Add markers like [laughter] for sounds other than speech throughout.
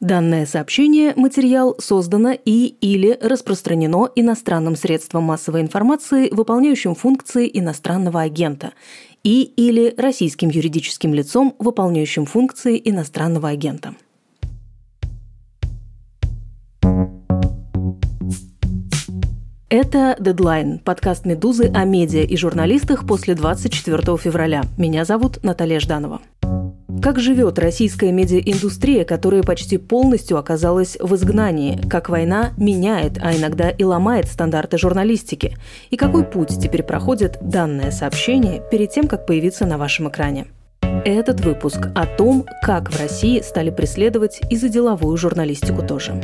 Данное сообщение, материал создано и или распространено иностранным средством массовой информации, выполняющим функции иностранного агента, и или российским юридическим лицом, выполняющим функции иностранного агента. Это «Дедлайн» – подкаст «Медузы» о медиа и журналистах после 24 февраля. Меня зовут Наталья Жданова. Как живет российская медиаиндустрия, которая почти полностью оказалась в изгнании? Как война меняет, а иногда и ломает стандарты журналистики? И какой путь теперь проходит данное сообщение перед тем, как появиться на вашем экране? Этот выпуск о том, как в России стали преследовать и за деловую журналистику тоже.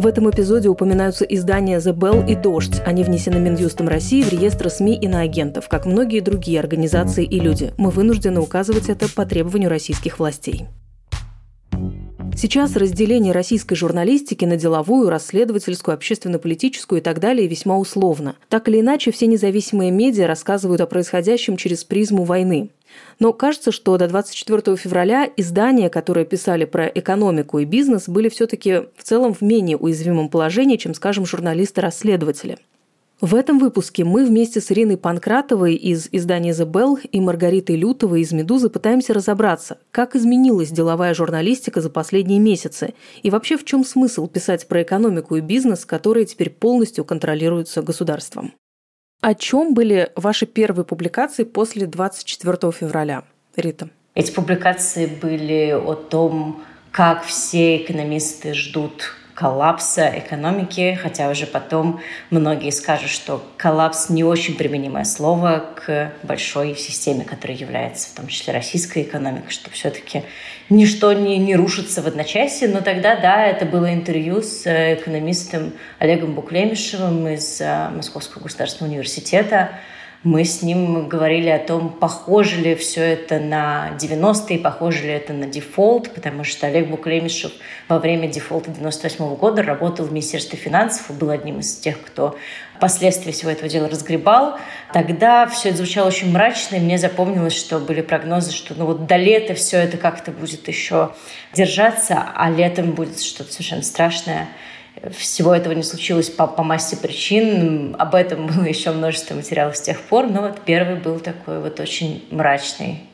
В этом эпизоде упоминаются издания «The Bell» и «Дождь». Они внесены Минюстом России в реестр СМИ и на агентов, как многие другие организации и люди. Мы вынуждены указывать это по требованию российских властей. Сейчас разделение российской журналистики на деловую, расследовательскую, общественно-политическую и так далее весьма условно. Так или иначе, все независимые медиа рассказывают о происходящем через призму войны. Но кажется, что до 24 февраля издания, которые писали про экономику и бизнес, были все-таки в целом в менее уязвимом положении, чем, скажем, журналисты-расследователи. В этом выпуске мы вместе с Ириной Панкратовой из издания «The Bell» и Маргаритой Лютовой из «Медузы» пытаемся разобраться, как изменилась деловая журналистика за последние месяцы и вообще в чем смысл писать про экономику и бизнес, которые теперь полностью контролируются государством. О чем были ваши первые публикации после 24 февраля, Рита? Эти публикации были о том, как все экономисты ждут коллапса экономики, хотя уже потом многие скажут, что коллапс не очень применимое слово к большой системе, которая является в том числе российской экономикой, что все-таки ничто не, не рушится в одночасье. Но тогда, да, это было интервью с экономистом Олегом Буклемишевым из э, Московского государственного университета, мы с ним говорили о том, похоже ли все это на 90-е, похоже ли это на дефолт, потому что Олег Буклемишев во время дефолта 98 -го года работал в Министерстве финансов и был одним из тех, кто последствия всего этого дела разгребал. Тогда все это звучало очень мрачно, и мне запомнилось, что были прогнозы, что ну вот до лета все это как-то будет еще держаться, а летом будет что-то совершенно страшное – всего этого не случилось по, по массе причин. Об этом было [laughs] еще множество материалов с тех пор, но вот первый был такой вот очень мрачный.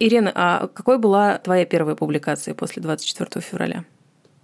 Ирина, а какой была твоя первая публикация после 24 февраля?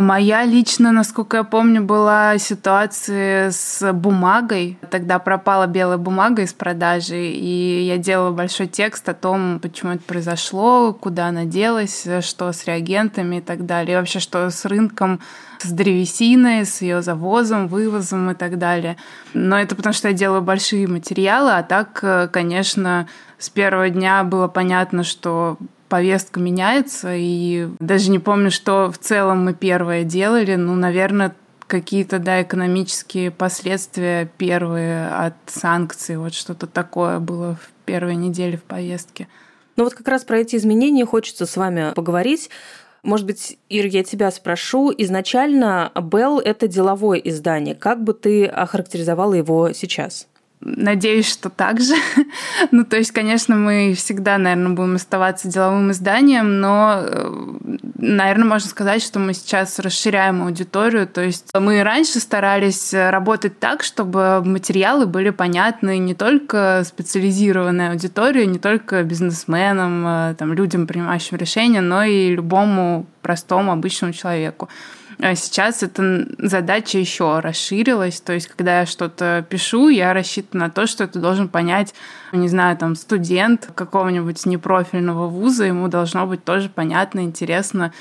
Моя лично, насколько я помню, была ситуация с бумагой. Тогда пропала белая бумага из продажи, и я делала большой текст о том, почему это произошло, куда она делась, что с реагентами и так далее. И вообще, что с рынком с древесиной, с ее завозом, вывозом и так далее. Но это потому, что я делаю большие материалы, а так, конечно, с первого дня было понятно, что повестка меняется, и даже не помню, что в целом мы первое делали. Ну, наверное, какие-то, да, экономические последствия первые от санкций. Вот что-то такое было в первой неделе в повестке. Ну вот как раз про эти изменения хочется с вами поговорить. Может быть, Ир, я тебя спрошу. Изначально Bell – это деловое издание. Как бы ты охарактеризовала его сейчас? Надеюсь, что так же. [laughs] ну, то есть, конечно, мы всегда, наверное, будем оставаться деловым изданием, но, э, наверное, можно сказать, что мы сейчас расширяем аудиторию. То есть мы раньше старались работать так, чтобы материалы были понятны не только специализированной аудитории, не только бизнесменам, э, там, людям, принимающим решения, но и любому простому обычному человеку. А сейчас эта задача еще расширилась. То есть, когда я что-то пишу, я рассчитываю на то, что это должен понять, не знаю, там, студент какого-нибудь непрофильного вуза, ему должно быть тоже понятно, интересно,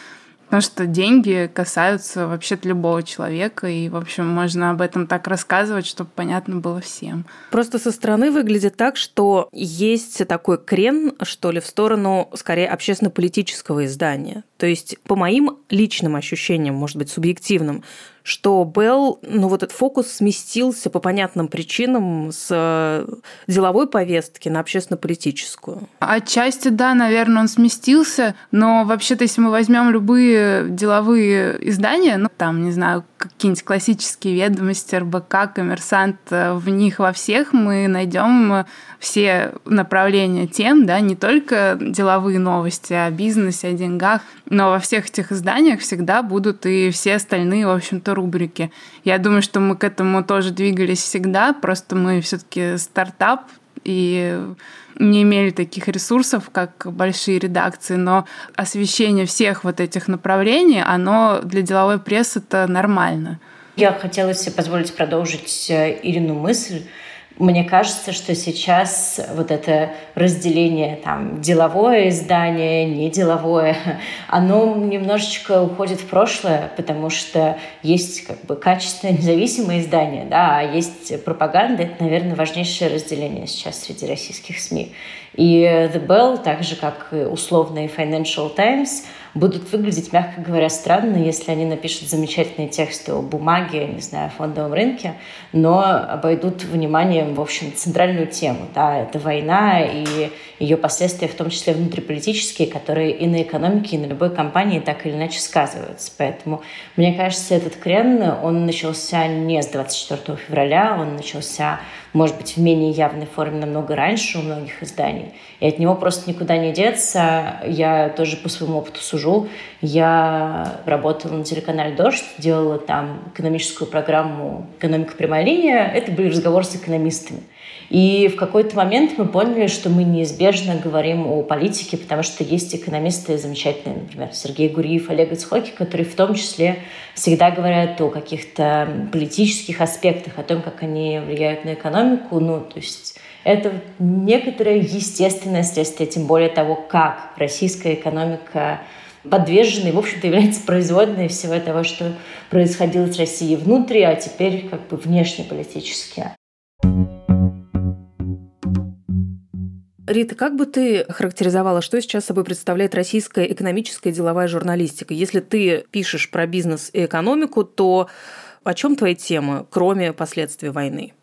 Потому что деньги касаются вообще-то любого человека, и, в общем, можно об этом так рассказывать, чтобы понятно было всем. Просто со стороны выглядит так, что есть такой крен, что ли, в сторону, скорее, общественно-политического издания. То есть, по моим личным ощущениям, может быть, субъективным, что Белл, ну вот этот фокус сместился по понятным причинам с э, деловой повестки на общественно-политическую. Отчасти, да, наверное, он сместился, но вообще-то, если мы возьмем любые деловые издания, ну там, не знаю, какие-нибудь классические ведомости, РБК, коммерсант, э, в них во всех мы найдем все направления тем, да, не только деловые новости о бизнесе, о деньгах, но во всех этих изданиях всегда будут и все остальные, в общем-то, рубрики. Я думаю, что мы к этому тоже двигались всегда, просто мы все-таки стартап, и не имели таких ресурсов, как большие редакции, но освещение всех вот этих направлений, оно для деловой прессы это нормально. Я хотела себе позволить продолжить э, Ирину мысль мне кажется, что сейчас вот это разделение там деловое издание, не деловое, [laughs] оно немножечко уходит в прошлое, потому что есть как бы качественное [laughs] независимое издание, да, а есть пропаганда, это, наверное, важнейшее разделение сейчас среди российских СМИ. И The Bell, так же как и условные Financial Times – будут выглядеть, мягко говоря, странно, если они напишут замечательные тексты о бумаге, не знаю, фондовом рынке, но обойдут вниманием, в общем, центральную тему. Да, это война и ее последствия, в том числе внутриполитические, которые и на экономике, и на любой компании так или иначе сказываются. Поэтому, мне кажется, этот крен, он начался не с 24 февраля, он начался может быть, в менее явной форме намного раньше у многих изданий. И от него просто никуда не деться. Я тоже по своему опыту сужу. Я работала на телеканале «Дождь», делала там экономическую программу «Экономика прямая линия». Это были разговоры с экономистами. И в какой-то момент мы поняли, что мы неизбежно говорим о политике, потому что есть экономисты замечательные, например, Сергей Гуриев, Олег Ицхоки, которые в том числе всегда говорят о каких-то политических аспектах, о том, как они влияют на экономику. Ну, то есть это некоторое естественное следствие, тем более того, как российская экономика подвержена и, в общем-то, является производной всего того, что происходило с Россией внутри, а теперь как бы внешнеполитически. Рита, как бы ты характеризовала, что сейчас собой представляет российская экономическая и деловая журналистика? Если ты пишешь про бизнес и экономику, то о чем твои темы, кроме последствий войны?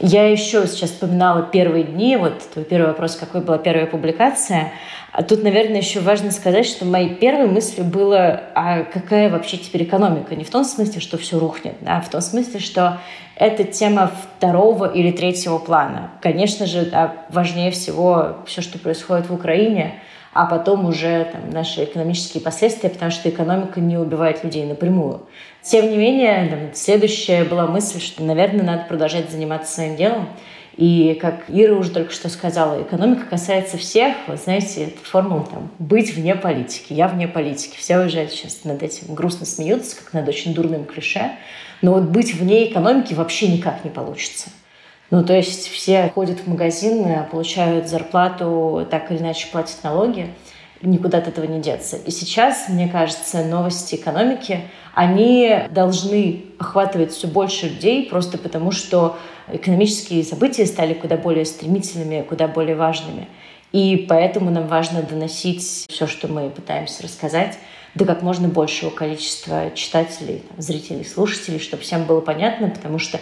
Я еще сейчас вспоминала первые дни, вот твой первый вопрос, какой была первая публикация. А тут, наверное, еще важно сказать, что моей первой мыслью было, а какая вообще теперь экономика? Не в том смысле, что все рухнет, а в том смысле, что это тема второго или третьего плана. Конечно же, да, важнее всего все, что происходит в Украине, а потом уже там, наши экономические последствия, потому что экономика не убивает людей напрямую. Тем не менее, там, следующая была мысль, что, наверное, надо продолжать заниматься своим делом. И как Ира уже только что сказала, экономика касается всех. Вот знаете, эта формула там «быть вне политики», «я вне политики». Все уже сейчас над этим грустно смеются, как над очень дурным клише. Но вот быть вне экономики вообще никак не получится. Ну, то есть все ходят в магазин, получают зарплату, так или иначе платят налоги, никуда от этого не деться. И сейчас, мне кажется, новости экономики, они должны охватывать все больше людей, просто потому что экономические события стали куда более стремительными, куда более важными. И поэтому нам важно доносить все, что мы пытаемся рассказать, до как можно большего количества читателей, зрителей, слушателей, чтобы всем было понятно, потому что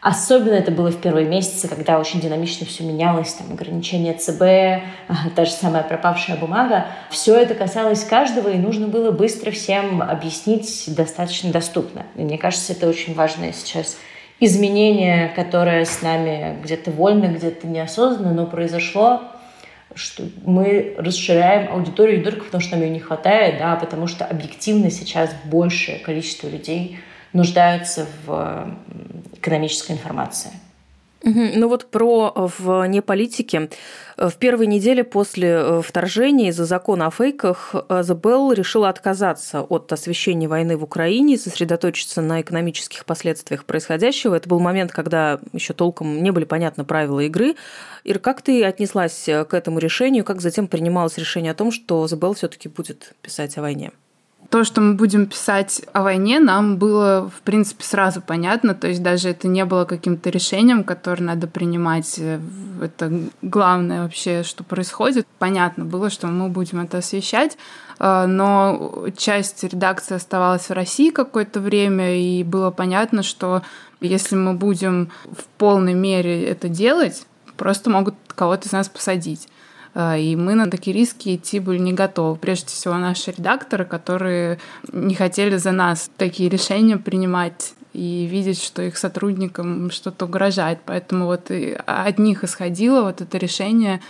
Особенно это было в первые месяцы, когда очень динамично все менялось, там ограничения ЦБ, та же самая пропавшая бумага. Все это касалось каждого, и нужно было быстро всем объяснить достаточно доступно. И мне кажется, это очень важное сейчас изменение, которое с нами где-то вольно, где-то неосознанно, но произошло, что мы расширяем аудиторию не только потому, что нам ее не хватает, да, а потому что объективно сейчас большее количество людей нуждаются в экономической информации. Ну вот про э, вне политики. В первой неделе после э, вторжения из-за закона о фейках Bell решила отказаться от освещения войны в Украине и сосредоточиться на экономических последствиях происходящего. Это был момент, когда еще толком не были понятны правила игры. Ир, как ты отнеслась э, к этому решению? Как затем принималось решение о том, что Bell все-таки будет писать о войне? То, что мы будем писать о войне, нам было, в принципе, сразу понятно. То есть даже это не было каким-то решением, которое надо принимать. Это главное вообще, что происходит. Понятно было, что мы будем это освещать. А, но часть редакции оставалась в России какое-то время, и было понятно, что если мы будем в полной мере это делать, просто могут кого-то из нас посадить. Э, и мы на такие риски идти были не готовы. Прежде всего, наши редакторы, которые не хотели за нас такие решения принимать и видеть, что их сотрудникам что-то угрожает. Поэтому вот от них исходило вот это решение.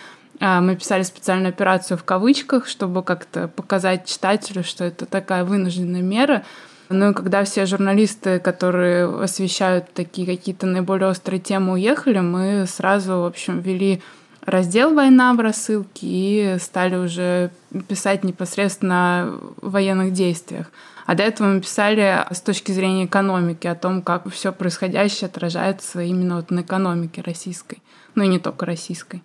Э, мы писали специальную операцию в кавычках, чтобы как-то показать читателю, что это такая вынужденная мера. Ну и когда все журналисты, которые освещают такие какие-то наиболее острые темы, уехали, мы сразу, в общем, ввели раздел «Война» в рассылке и стали уже писать непосредственно о военных действиях. А до этого мы писали с точки зрения экономики, о том, как все происходящее отражается именно вот на экономике российской. Ну и не только российской.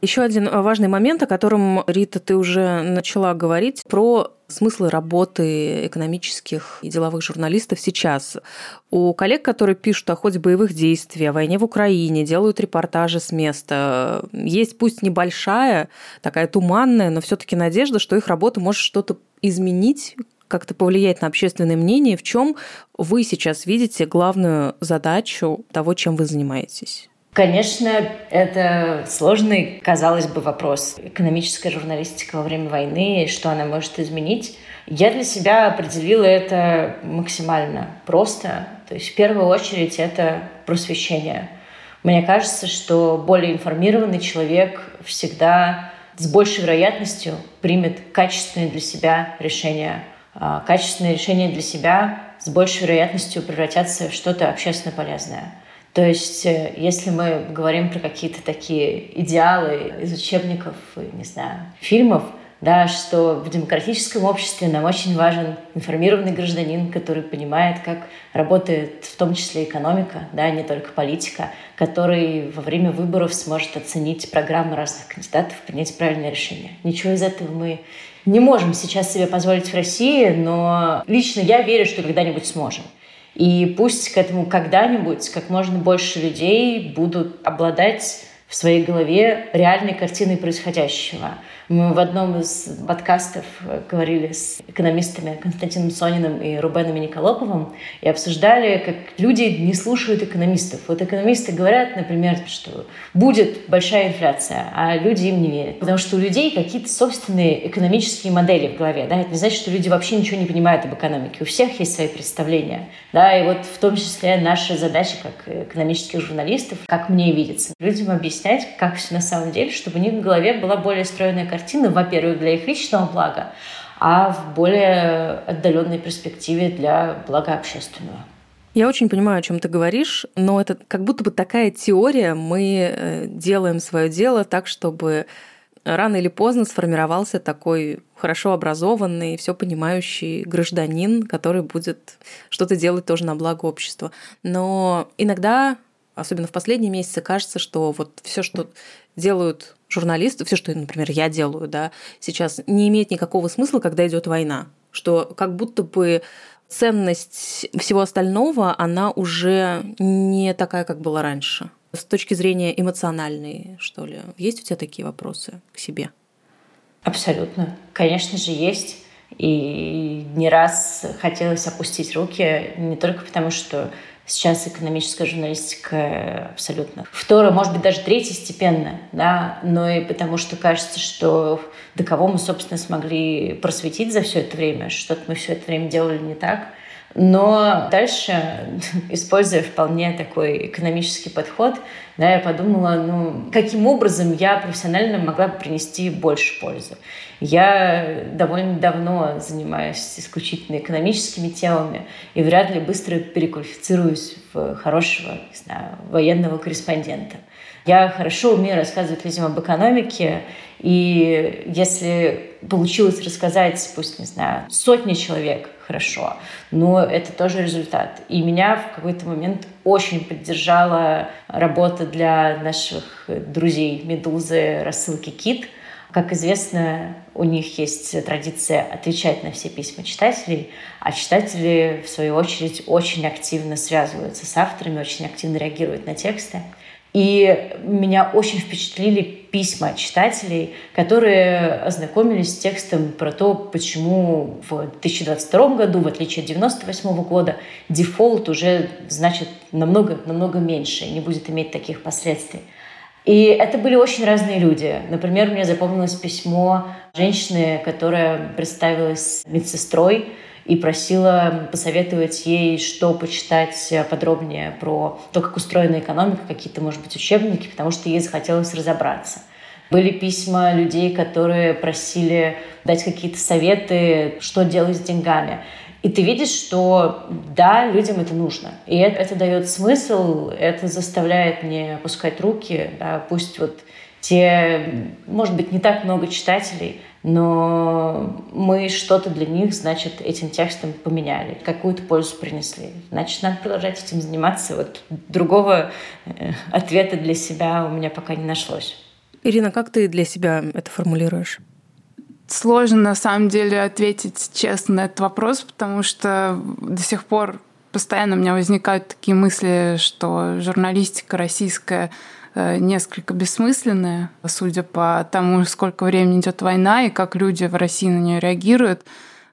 Еще один важный момент, о котором, Рита, ты уже начала говорить, про смыслы работы экономических и деловых журналистов сейчас. У коллег, которые пишут о ходе боевых действий, о войне в Украине, делают репортажи с места, есть пусть небольшая, такая туманная, но все таки надежда, что их работа может что-то изменить, как-то повлиять на общественное мнение. В чем вы сейчас видите главную задачу того, чем вы занимаетесь? Конечно, это сложный, казалось бы, вопрос. Экономическая журналистика во время войны, что она может изменить. Я для себя определила это максимально просто. То есть в первую очередь это просвещение. Мне кажется, что более информированный человек всегда с большей вероятностью примет качественные для себя решения. А качественные решения для себя с большей вероятностью превратятся в что-то общественно полезное. То есть, э, если мы говорим про какие-то такие идеалы из учебников, не знаю, фильмов, да, что в демократическом обществе нам очень важен информированный гражданин, который понимает, как работает в том числе экономика, да, не только политика, который во время выборов сможет оценить программы разных кандидатов, принять правильное решение. Ничего из этого мы не можем сейчас себе позволить в России, но лично я верю, что когда-нибудь сможем. И пусть к этому когда-нибудь как можно больше людей будут обладать в своей голове реальной картиной происходящего. Мы в одном из подкастов э, говорили с экономистами Константином Сониным и Рубеном Николоповым и обсуждали, как люди не слушают экономистов. Вот экономисты говорят, например, что будет большая инфляция, а люди им не верят. Потому что у людей какие-то собственные экономические модели в голове. Да? Это не значит, что люди вообще ничего не понимают об экономике. У всех есть свои представления. Да? И вот в том числе наша задача как экономических журналистов, как мне видится, людям объяснять, как все на самом деле, чтобы у них в голове была более стройная картина картины, во-первых, для их личного блага, а в более отдаленной перспективе для блага общественного. Я очень понимаю, о чем ты говоришь, но это как будто бы такая теория. Мы э, делаем свое дело так, чтобы рано или поздно сформировался такой хорошо образованный, все понимающий гражданин, который будет что-то делать тоже на благо общества. Но иногда, особенно в последние месяцы, кажется, что вот все, что делают журналисты, все, что, например, я делаю, да, сейчас не имеет никакого смысла, когда идет война. Что как будто бы ценность всего остального, она уже не такая, как была раньше. С точки зрения эмоциональной, что ли. Есть у тебя такие вопросы к себе? Абсолютно. Конечно же, есть. И не раз хотелось опустить руки, не только потому, что Сейчас экономическая журналистика абсолютно вторая, может быть, даже третьестепенная, да, но и потому что кажется, что до кого мы, собственно, смогли просветить за все это время, что-то мы все это время делали не так. Но дальше, [laughs] используя вполне такой экономический подход, да, я подумала, ну, каким образом я профессионально могла бы принести больше пользы. Я довольно давно занимаюсь исключительно экономическими темами и вряд ли быстро переквалифицируюсь в хорошего, не знаю, военного корреспондента. Я хорошо умею рассказывать людям об экономике, и если получилось рассказать, пусть, не знаю, сотни человек хорошо, но это тоже результат. И меня в какой-то момент очень поддержала работа для наших друзей «Медузы» рассылки «Кит», как известно, у них есть традиция отвечать на все письма читателей, а читатели, в свою очередь, очень активно связываются с авторами, очень активно реагируют на тексты. И меня очень впечатлили письма читателей, которые ознакомились с текстом про то, почему в 2022 году, в отличие от 1998 года, дефолт уже значит намного-намного меньше, не будет иметь таких последствий. И это были очень разные люди. Например, мне запомнилось письмо женщины, которая представилась медсестрой, и просила посоветовать ей, что почитать подробнее про то, как устроена экономика, какие-то, может быть, учебники, потому что ей захотелось разобраться. Были письма людей, которые просили дать какие-то советы, что делать с деньгами. И ты видишь, что да, людям это нужно. И это, это дает смысл, это заставляет не опускать руки. Да, пусть вот те, может быть, не так много читателей, но мы что-то для них, значит, этим текстом поменяли, какую-то пользу принесли. Значит, надо продолжать этим заниматься. Вот другого э, ответа для себя у меня пока не нашлось. Ирина, как ты для себя это формулируешь? Сложно на самом деле ответить честно на этот вопрос, потому что до сих пор постоянно у меня возникают такие мысли, что журналистика российская несколько бессмысленная, судя по тому, сколько времени идет война и как люди в России на нее реагируют.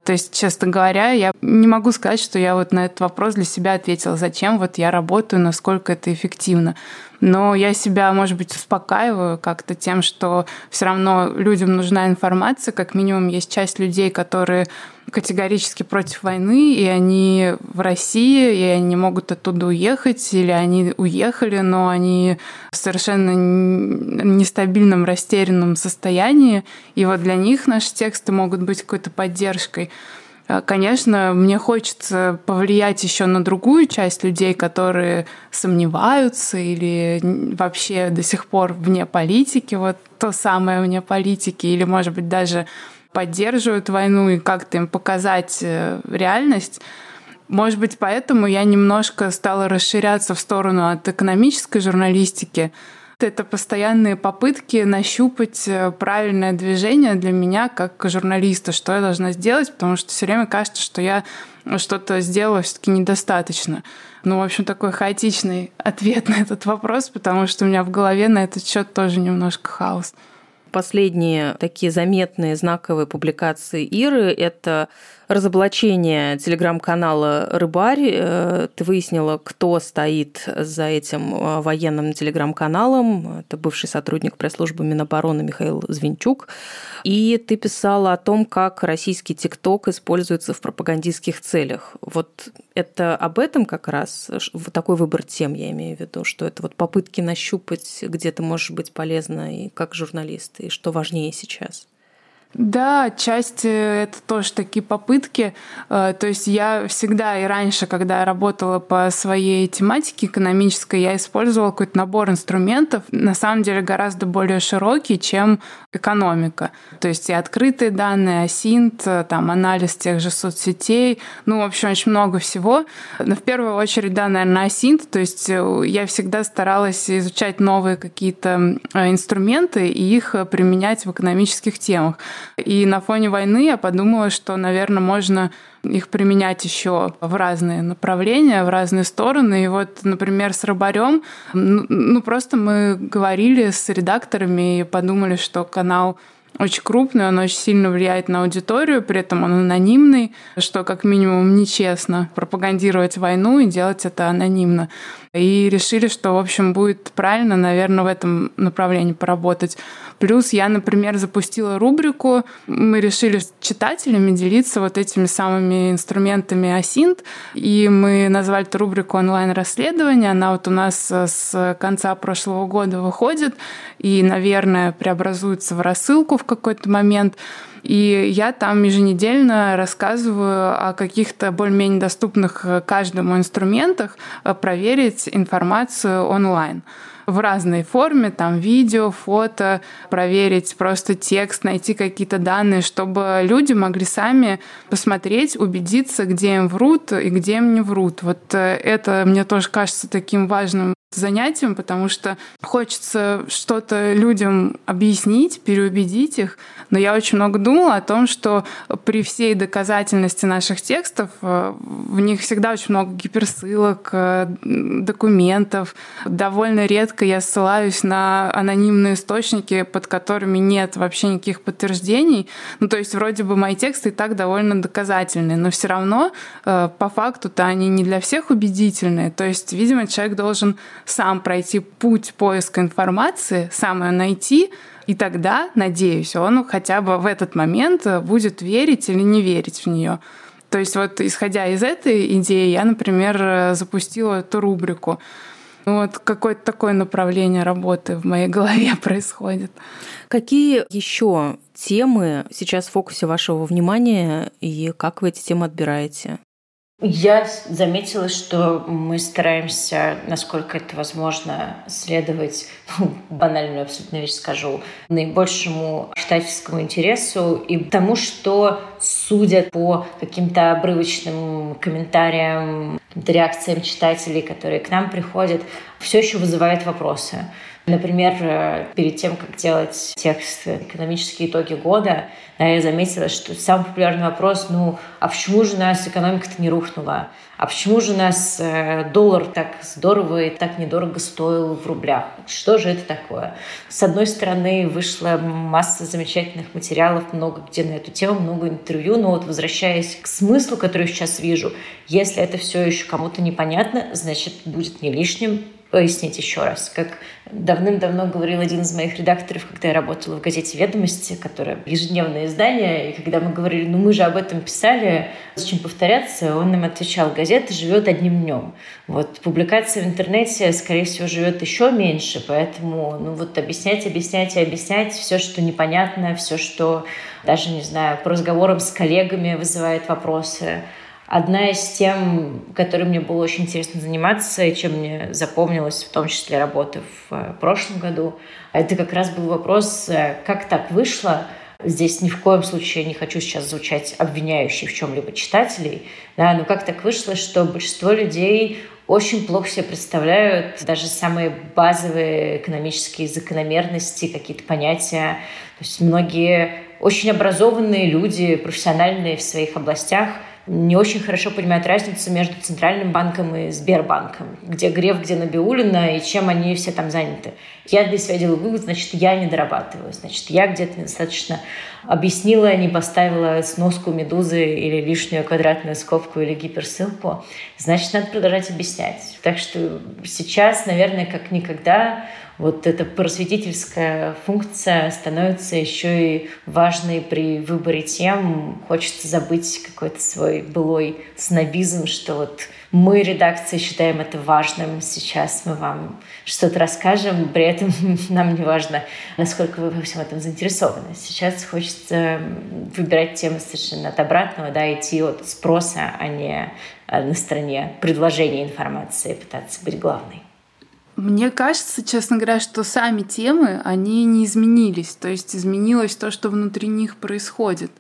То есть, честно говоря, я не могу сказать, что я вот на этот вопрос для себя ответила, зачем вот я работаю, насколько это эффективно. Но я себя, может быть, успокаиваю как-то тем, что все равно людям нужна информация. Как минимум, есть часть людей, которые категорически против войны, и они в России, и они могут оттуда уехать, или они уехали, но они в совершенно нестабильном, растерянном состоянии. И вот для них наши тексты могут быть какой-то поддержкой. А, конечно, мне хочется повлиять еще на другую часть людей, которые сомневаются или вообще до сих пор вне политики, вот то самое вне политики, или, может быть, даже поддерживают войну и как-то им показать э, реальность. Может быть, поэтому я немножко стала расширяться в сторону от экономической журналистики. Это постоянные попытки нащупать э, правильное движение для меня как журналиста, что я должна сделать, потому что все время кажется, что я что-то сделала все-таки недостаточно. Ну, в общем, такой хаотичный [laughs] ответ на этот вопрос, потому что у меня в голове на этот счет тоже немножко хаос. Последние такие заметные знаковые публикации Иры – это разоблачение телеграм-канала «Рыбарь». Э, ты выяснила, кто стоит за этим э, военным телеграм-каналом. Это бывший сотрудник пресс-службы Минобороны Михаил Звенчук. И ты писала о том, как российский ТикТок используется в пропагандистских целях. Вот это об этом как раз, такой выбор тем я имею в виду, что это вот попытки нащупать, где ты можешь быть полезна и как журналист, и что важнее сейчас. Да, отчасти это тоже такие попытки. Э, то есть я всегда и раньше, когда работала по своей тематике экономической, я использовала какой-то набор инструментов, на самом деле гораздо более широкий, чем экономика. То есть и открытые данные, асинт, там анализ тех же соцсетей, ну, в общем, очень много всего. Но в первую очередь, да, наверное, асинт, то есть э, я всегда старалась изучать новые какие-то э, инструменты и их применять в экономических темах. И на фоне войны я подумала, что, наверное, можно их применять еще в разные направления, в разные стороны. И вот, например, с рыбарем, ну, ну просто мы говорили с редакторами и подумали, что канал очень крупный, он очень сильно влияет на аудиторию, при этом он анонимный, что как минимум нечестно пропагандировать войну и делать это анонимно. И решили, что, в общем, будет правильно, наверное, в этом направлении поработать. Плюс я, например, запустила рубрику. Мы решили с читателями делиться вот этими самыми инструментами Асинт. И мы назвали эту рубрику онлайн-расследование. Она вот у нас с конца прошлого года выходит и, наверное, преобразуется в рассылку в какой-то момент. И я там еженедельно рассказываю о каких-то более-менее доступных каждому инструментах проверить информацию онлайн в разной форме, там видео, фото, проверить просто текст, найти какие-то данные, чтобы люди могли сами посмотреть, убедиться, где им врут и где им не врут. Вот э, это мне тоже кажется таким важным занятием, потому что хочется что-то людям объяснить, переубедить их. Но я очень много думала о том, что при всей доказательности наших текстов э, в них всегда очень много гиперссылок, э, документов. Довольно редко я ссылаюсь на анонимные источники, под которыми нет вообще никаких подтверждений. Ну, то есть вроде бы мои тексты и так довольно доказательные, но все равно э, по факту-то они не для всех убедительные. То есть, видимо, человек должен сам пройти путь поиска информации, сам ее найти, и тогда, надеюсь, он хотя бы в этот момент будет верить или не верить в нее. То есть вот исходя из этой идеи, я, например, запустила эту рубрику. Вот какое-то такое направление работы в моей голове [laughs] происходит. Какие еще темы сейчас в фокусе вашего внимания и как вы эти темы отбираете? Я заметила, что мы стараемся, насколько это возможно, следовать, ну, [laughs] банальную абсолютно вещь скажу, наибольшему читательскому интересу и тому, что, судя по каким-то обрывочным комментариям, реакциям читателей, которые к нам приходят, все еще вызывает вопросы. Например, э, перед тем, как делать текст «Экономические итоги года», я заметила, что самый популярный вопрос, ну, а почему же у нас экономика-то не рухнула? А почему же у нас э, доллар так здорово и так недорого стоил в рублях? Что же это такое? С одной стороны, вышла масса замечательных материалов, много где на эту тему, много интервью, но вот возвращаясь к смыслу, который я сейчас вижу, если это все еще кому-то непонятно, значит, будет не лишним пояснить еще раз. Как давным-давно говорил один из моих редакторов, когда я работала в газете «Ведомости», которая ежедневное издание, и когда мы говорили, ну мы же об этом писали, зачем повторяться, он нам отвечал, газета живет одним днем. Вот публикация в интернете, скорее всего, живет еще меньше, поэтому ну вот объяснять, объяснять и объяснять все, что непонятно, все, что даже, не знаю, по разговорам с коллегами вызывает вопросы, Одна из тем, которой мне было очень интересно заниматься, и чем мне запомнилась в том числе работа в э, прошлом году, это как раз был вопрос, э, как так вышло, Здесь ни в коем случае не хочу сейчас звучать обвиняющей в чем-либо читателей, да, но как так вышло, что большинство людей очень плохо себе представляют даже самые базовые экономические закономерности, какие-то понятия. То есть многие очень образованные люди, профессиональные в своих областях – не очень хорошо понимают разницу между Центральным банком и Сбербанком, где Греф, где Набиулина, и чем они все там заняты. Я для себя делаю вывод, значит, я не дорабатываю, значит, я где-то недостаточно объяснила, не поставила сноску медузы или лишнюю квадратную скобку или гиперссылку, значит, надо продолжать объяснять. Так что сейчас, наверное, как никогда вот эта просветительская функция становится еще и важной при выборе тем. Хочется забыть какой-то свой былой снобизм, что вот мы, редакция, считаем это важным. Сейчас мы вам что-то расскажем, при этом [laughs] нам не важно, насколько вы во всем этом заинтересованы. Сейчас хочется выбирать темы совершенно от обратного, да, идти от спроса, а не на стороне предложения информации, пытаться быть главной. Мне кажется, честно говоря, что сами темы, они не изменились. То есть изменилось то, что внутри них происходит.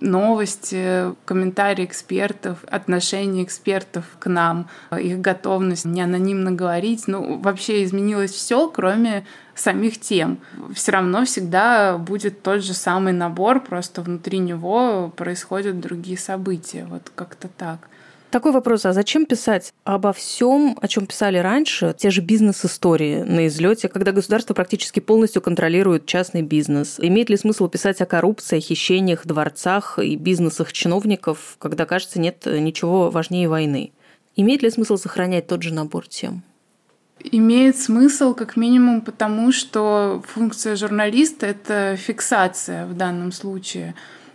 Новости, комментарии экспертов, отношение экспертов к нам, их готовность не анонимно говорить. Ну, вообще изменилось все, кроме самих тем. Все равно всегда будет тот же самый набор, просто внутри него происходят другие события. Вот как-то так. Такой вопрос, а зачем писать обо всем, о чем писали раньше, те же бизнес-истории на излете, когда государство практически полностью контролирует частный бизнес? Имеет ли смысл писать о коррупции, хищениях, дворцах и бизнесах чиновников, когда, кажется, нет ничего важнее войны? Имеет ли смысл сохранять тот же набор тем? Имеет смысл, как минимум, потому что функция журналиста — это фиксация в данном случае.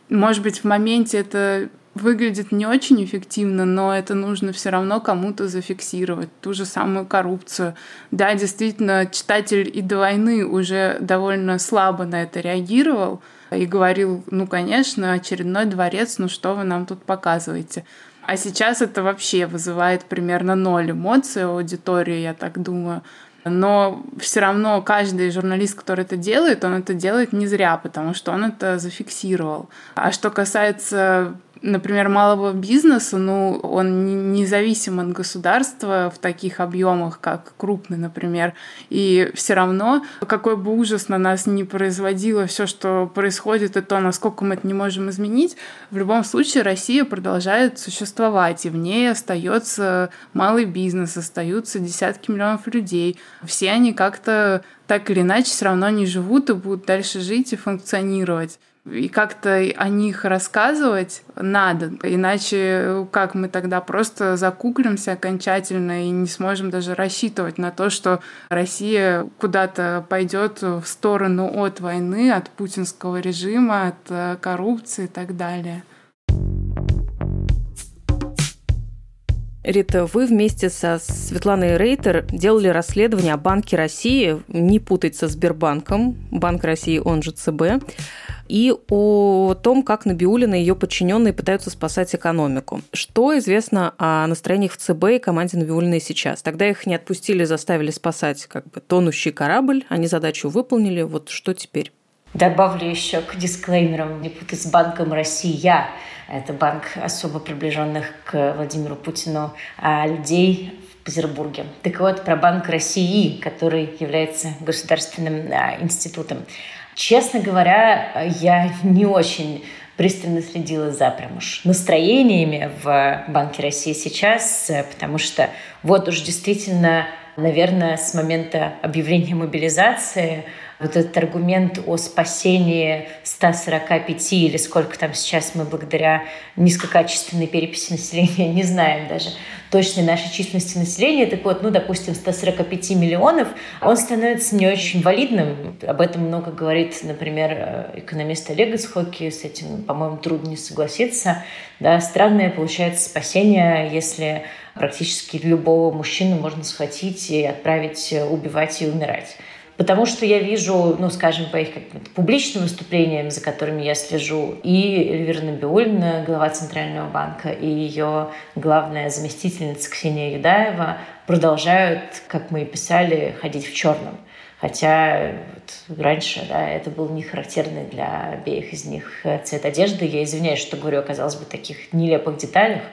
Может быть, в моменте это выглядит не очень эффективно, но это нужно все равно кому-то зафиксировать. Ту же самую коррупцию. Да, действительно, читатель и до войны уже довольно слабо на это реагировал и говорил, ну, конечно, очередной дворец, ну что вы нам тут показываете. А сейчас это вообще вызывает примерно ноль эмоций у аудитории, я так думаю. Но все равно каждый журналист, который это делает, он это делает не зря, потому что он это зафиксировал. А что касается например, малого бизнеса, ну, он независим от государства в таких объемах, как крупный, например. И все равно, какой бы ужас на нас не производило все, что происходит, и то, насколько мы это не можем изменить, в любом случае Россия продолжает существовать, и в ней остается малый бизнес, остаются десятки миллионов людей. Все они как-то так или иначе все равно не живут и будут дальше жить и функционировать. И как-то о них рассказывать надо. Иначе как мы тогда просто закуклимся окончательно и не сможем даже рассчитывать на то, что Россия куда-то пойдет в сторону от войны, от путинского режима, от э, коррупции и так далее. Рита, вы вместе со Светланой Рейтер делали расследование о Банке России, не путать со Сбербанком, Банк России, он же ЦБ, и о том, как Набиулина и ее подчиненные пытаются спасать экономику. Что известно о настроениях в ЦБ и команде Набиулиной сейчас? Тогда их не отпустили, заставили спасать как бы тонущий корабль, они задачу выполнили. Вот что теперь? Добавлю еще к дисклеймерам не путать с Банком Россия. Это банк особо приближенных к Владимиру Путину а людей в Петербурге. Так вот, про Банк России, который является государственным а, институтом. Честно говоря, я не очень пристально следила за прям уж настроениями в Банке России сейчас, потому что вот уж действительно, наверное, с момента объявления мобилизации – вот этот аргумент о спасении 145 или сколько там сейчас мы благодаря низкокачественной переписи населения [laughs] не знаем даже точной нашей численности населения, так вот, ну, допустим, 145 миллионов, он становится не очень валидным. Об этом много говорит, например, экономист Олег Исхоки, с этим, по-моему, трудно не согласиться. Да, странное получается спасение, если практически любого мужчину можно схватить и отправить убивать и умирать. Потому что я вижу, ну, скажем, по их публичным выступлениям, за которыми я слежу, и Эльвира Набиулина, глава Центрального банка, и ее главная заместительница Ксения Юдаева продолжают, как мы и писали, ходить в черном. Хотя вот раньше да, это был не характерный для обеих из них цвет одежды. Я извиняюсь, что говорю, оказалось бы, таких нелепых деталях.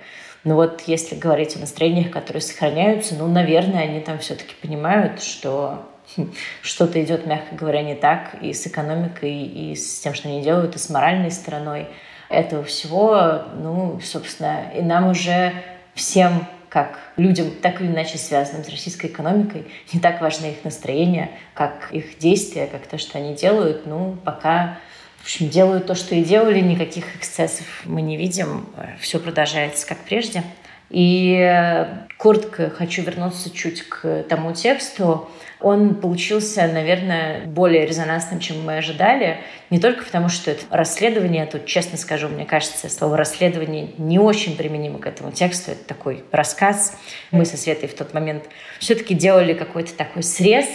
Но вот если говорить о настроениях, которые сохраняются, ну, наверное, они там все-таки понимают, что [laughs] что-то идет, мягко говоря, не так и с экономикой, и с тем, что они делают, и с моральной стороной этого всего. Ну, собственно, и нам уже всем как людям, так или иначе связанным с российской экономикой, не так важно их настроение, как их действия, как то, что они делают. Ну, пока в общем, делают то, что и делали, никаких эксцессов мы не видим, все продолжается как прежде. И э, коротко хочу вернуться чуть к тому тексту, он получился, наверное, более резонансным, чем мы ожидали. Не только потому, что это расследование, тут, честно скажу, мне кажется, слово «расследование» не очень применимо к этому тексту. Это такой рассказ. Мы со Светой в тот момент все-таки делали какой-то такой срез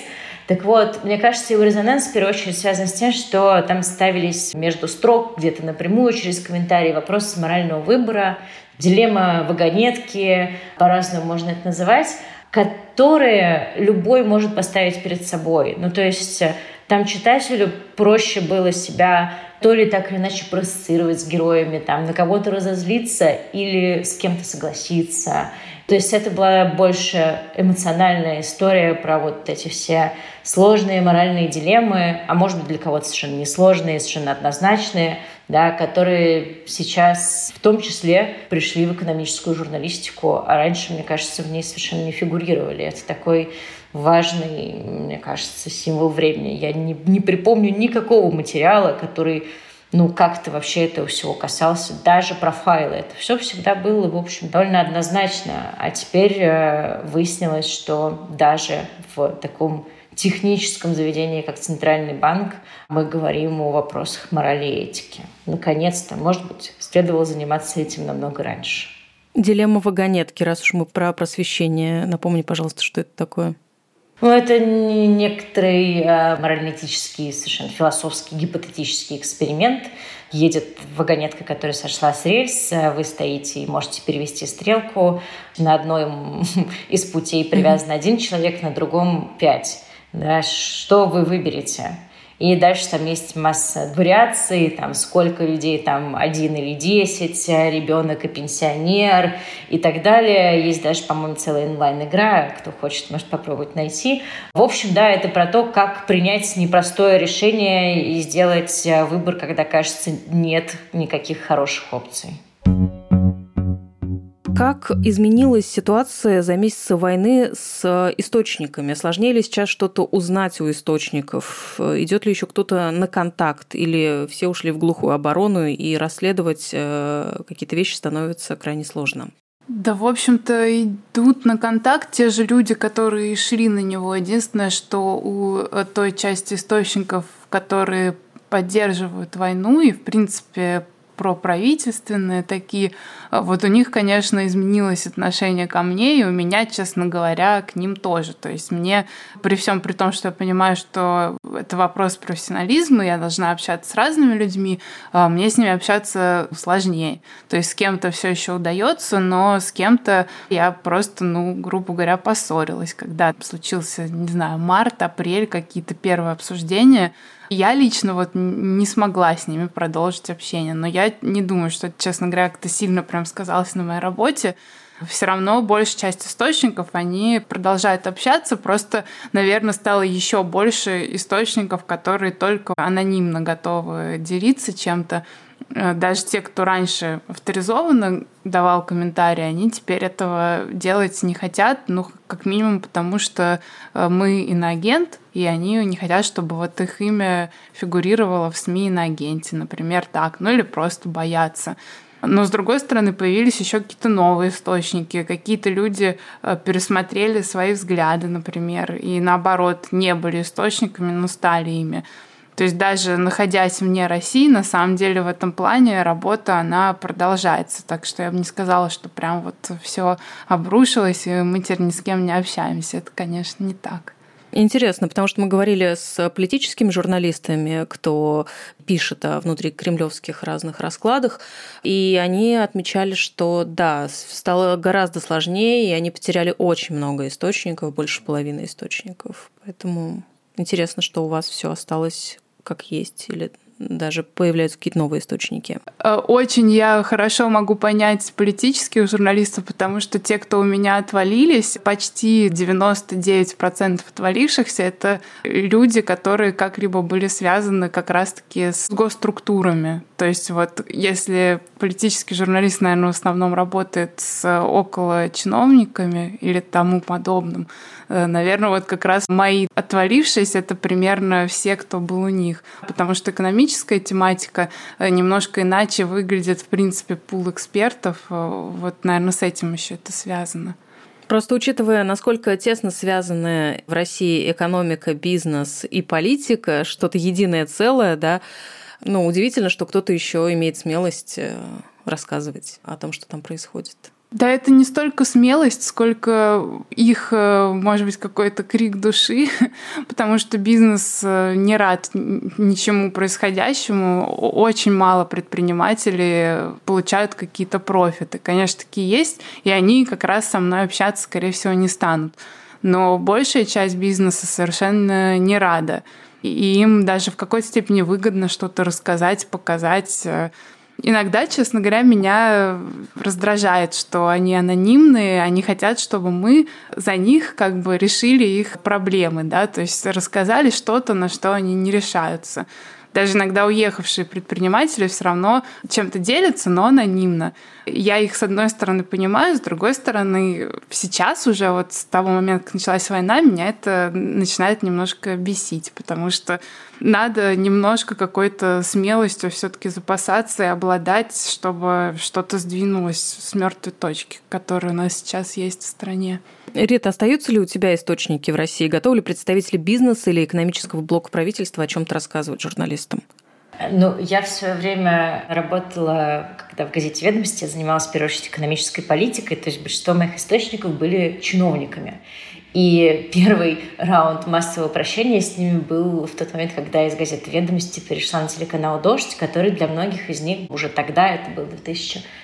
так вот, мне кажется, его резонанс в первую очередь связан с тем, что там ставились между строк, где-то напрямую через комментарии, вопросы морального выбора, дилемма вагонетки, по-разному можно это называть которые любой может поставить перед собой. Ну, то есть э, там читателю проще было себя то ли так или иначе проассоциировать с героями, там, на кого-то разозлиться или с кем-то согласиться. То есть это была больше эмоциональная история про вот эти все сложные моральные дилеммы, а может быть для кого-то совершенно несложные, совершенно однозначные – да, которые сейчас в том числе пришли в экономическую журналистику, а раньше, мне кажется, в ней совершенно не фигурировали. Это такой важный, мне кажется, символ времени. Я не, не припомню никакого материала, который ну, как-то вообще этого всего касался, даже профайлы. Это все всегда было, в общем, довольно однозначно. А теперь э, выяснилось, что даже в таком техническом заведении, как Центральный банк, мы говорим о вопросах морали и этики. Наконец-то, может быть, следовало заниматься этим намного раньше. Дилемма вагонетки, раз уж мы про просвещение. Напомни, пожалуйста, что это такое. Ну, это некоторый э, морально-этический, совершенно философский, гипотетический эксперимент. Едет вагонетка, которая сошла с рельс, вы стоите и можете перевести стрелку. На одном [laughs] из путей привязан один человек, на другом пять да, что вы выберете. И дальше там есть масса вариаций, там сколько людей, там один или десять, ребенок и пенсионер и так далее. Есть даже, по-моему, целая онлайн-игра, кто хочет, может попробовать найти. В общем, да, это про то, как принять непростое решение и сделать выбор, когда кажется нет никаких хороших опций. Как изменилась ситуация за месяцы войны с источниками? Сложнее ли сейчас что-то узнать у источников? Идет ли еще кто-то на контакт? Или все ушли в глухую оборону и расследовать э, какие-то вещи становится крайне сложно? Да, в общем-то, идут на контакт те же люди, которые шли на него. Единственное, что у э, той части источников, которые поддерживают войну и, в принципе, проправительственные такие, вот у них, конечно, изменилось отношение ко мне, и у меня, честно говоря, к ним тоже. То есть мне, при всем при том, что я понимаю, что это вопрос профессионализма, я должна общаться с разными людьми, а мне с ними общаться сложнее. То есть с кем-то все еще удается, но с кем-то я просто, ну, грубо говоря, поссорилась, когда случился, не знаю, март, апрель, какие-то первые обсуждения, я лично вот не смогла с ними продолжить общение, но я не думаю, что честно говоря, как-то сильно прям сказалось на моей работе. Все равно большая часть источников, они продолжают общаться, просто, наверное, стало еще больше источников, которые только анонимно готовы делиться чем-то. Э, даже те, кто раньше авторизованно давал комментарии, они теперь этого делать не хотят, ну, как минимум потому, что э, мы иноагент, и они не хотят, чтобы вот их имя фигурировало в СМИ на агенте, например, так, ну или просто боятся. Но, с другой стороны, появились еще какие-то новые источники. Какие-то люди э, пересмотрели свои взгляды, например, и наоборот, не были источниками, но стали ими. То есть даже находясь вне России, на самом деле в этом плане работа, она продолжается. Так что я бы не сказала, что прям вот все обрушилось, и мы теперь ни с кем не общаемся. Это, конечно, не так. Интересно, потому что мы говорили с политическими журналистами, кто пишет о внутрикремлевских разных раскладах, и они отмечали, что да, стало гораздо сложнее, и они потеряли очень много источников, больше половины источников. Поэтому интересно, что у вас все осталось как есть, или даже появляются какие-то новые источники? Э, очень я хорошо могу понять политических журналистов, потому что те, кто у меня отвалились, почти 99% отвалившихся — это люди, которые как-либо были связаны как раз-таки с госструктурами. То есть вот если политический журналист, наверное, в основном работает с около чиновниками или тому подобным, наверное, вот как раз мои отвалившиеся — это примерно все, кто был у них. Потому что экономическая тематика э, немножко иначе выглядит, в принципе, пул экспертов. Э, вот, наверное, с этим еще это связано. Просто учитывая, насколько тесно связаны в России экономика, бизнес и политика, что-то единое целое, да, ну, удивительно, что кто-то еще имеет смелость рассказывать о том, что там происходит. Да, это не столько смелость, сколько их, э, может быть, какой-то крик души, [laughs] потому что бизнес э, не рад ничему происходящему. Очень мало предпринимателей получают какие-то профиты. Конечно, такие есть, и они как раз со мной общаться, скорее всего, не станут. Но большая часть бизнеса совершенно не рада. И им даже в какой-то степени выгодно что-то рассказать, показать, э, Иногда, честно говоря, меня раздражает, что они анонимные, они хотят, чтобы мы за них как бы решили их проблемы, да, то есть рассказали что-то, на что они не решаются. Даже иногда уехавшие предприниматели все равно чем-то делятся, но анонимно. Я их, с одной стороны, понимаю, с другой стороны, сейчас уже вот с того момента, как началась война, меня это начинает немножко бесить, потому что надо немножко какой-то смелостью все-таки запасаться и обладать, чтобы что-то сдвинулось с мертвой точки, которая у нас сейчас есть в стране. Рита, остаются ли у тебя источники в России? Готовы ли представители бизнеса или экономического блока правительства о чем-то рассказывать журналистам? Ну, я в свое время работала, когда в газете «Ведомости», я занималась, в первую очередь, экономической политикой, то есть большинство моих источников были чиновниками. И первый раунд массового прощения с ними был в тот момент, когда из газеты «Ведомости» перешла на телеканал «Дождь», который для многих из них уже тогда, это был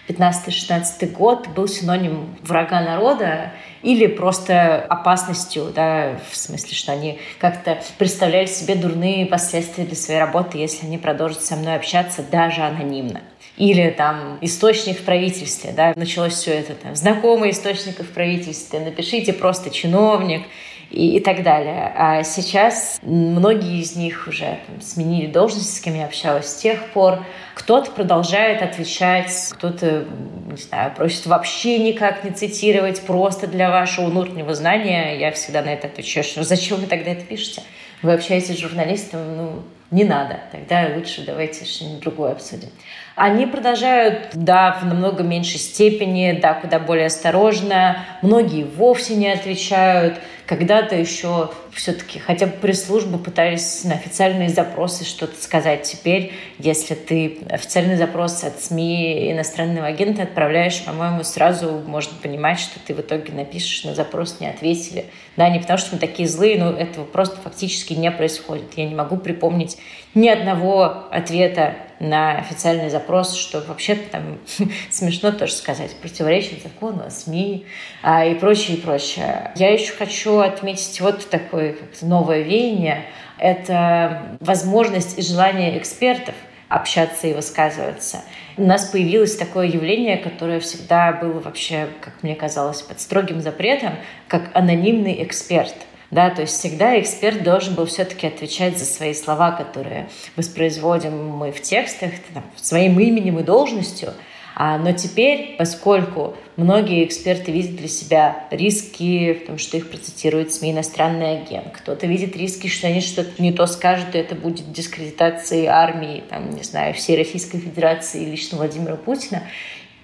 2015-2016 год, был синоним врага народа или просто опасностью, да, в смысле, что они как-то представляли себе дурные последствия для своей работы, если они продолжат со мной общаться даже анонимно или там источник в правительстве, да, началось все это там, знакомый источник в правительстве, напишите просто чиновник, и, и так далее. А сейчас многие из них уже там, сменили должность, с кем я общалась с тех пор. Кто-то продолжает отвечать, кто-то, не знаю, просит вообще никак не цитировать, просто для вашего внутреннего знания. Я всегда на это отвечаю, что зачем вы тогда это пишете? Вы общаетесь с журналистом, ну, не надо. Тогда лучше давайте что-нибудь другое обсудим. Они продолжают, да, в намного меньшей степени, да, куда более осторожно. Многие вовсе не отвечают. Когда-то еще все-таки хотя бы пресс-службы пытались на официальные запросы что-то сказать. Теперь, если ты официальный запрос от СМИ иностранного агента отправляешь, по-моему, сразу можно понимать, что ты в итоге напишешь на запрос не ответили. Да, не потому что мы такие злые, но этого просто фактически не происходит. Я не могу припомнить ни одного ответа на официальный запрос, что вообще-то там [laughs] смешно тоже сказать, противоречит закону о СМИ а, и прочее, и прочее. Я еще хочу отметить вот такое новое веяние. Это возможность и желание экспертов общаться и высказываться. У нас появилось такое явление, которое всегда было вообще, как мне казалось, под строгим запретом, как анонимный эксперт – да, то есть всегда эксперт должен был все-таки отвечать за свои слова, которые воспроизводим мы в текстах, там, своим именем и должностью. А, но теперь, поскольку многие эксперты видят для себя риски в том, что их процитирует СМИ иностранный агент, кто-то видит риски, что они что-то не то скажут, и это будет дискредитацией армии, там, не знаю, всей Российской Федерации и лично Владимира Путина,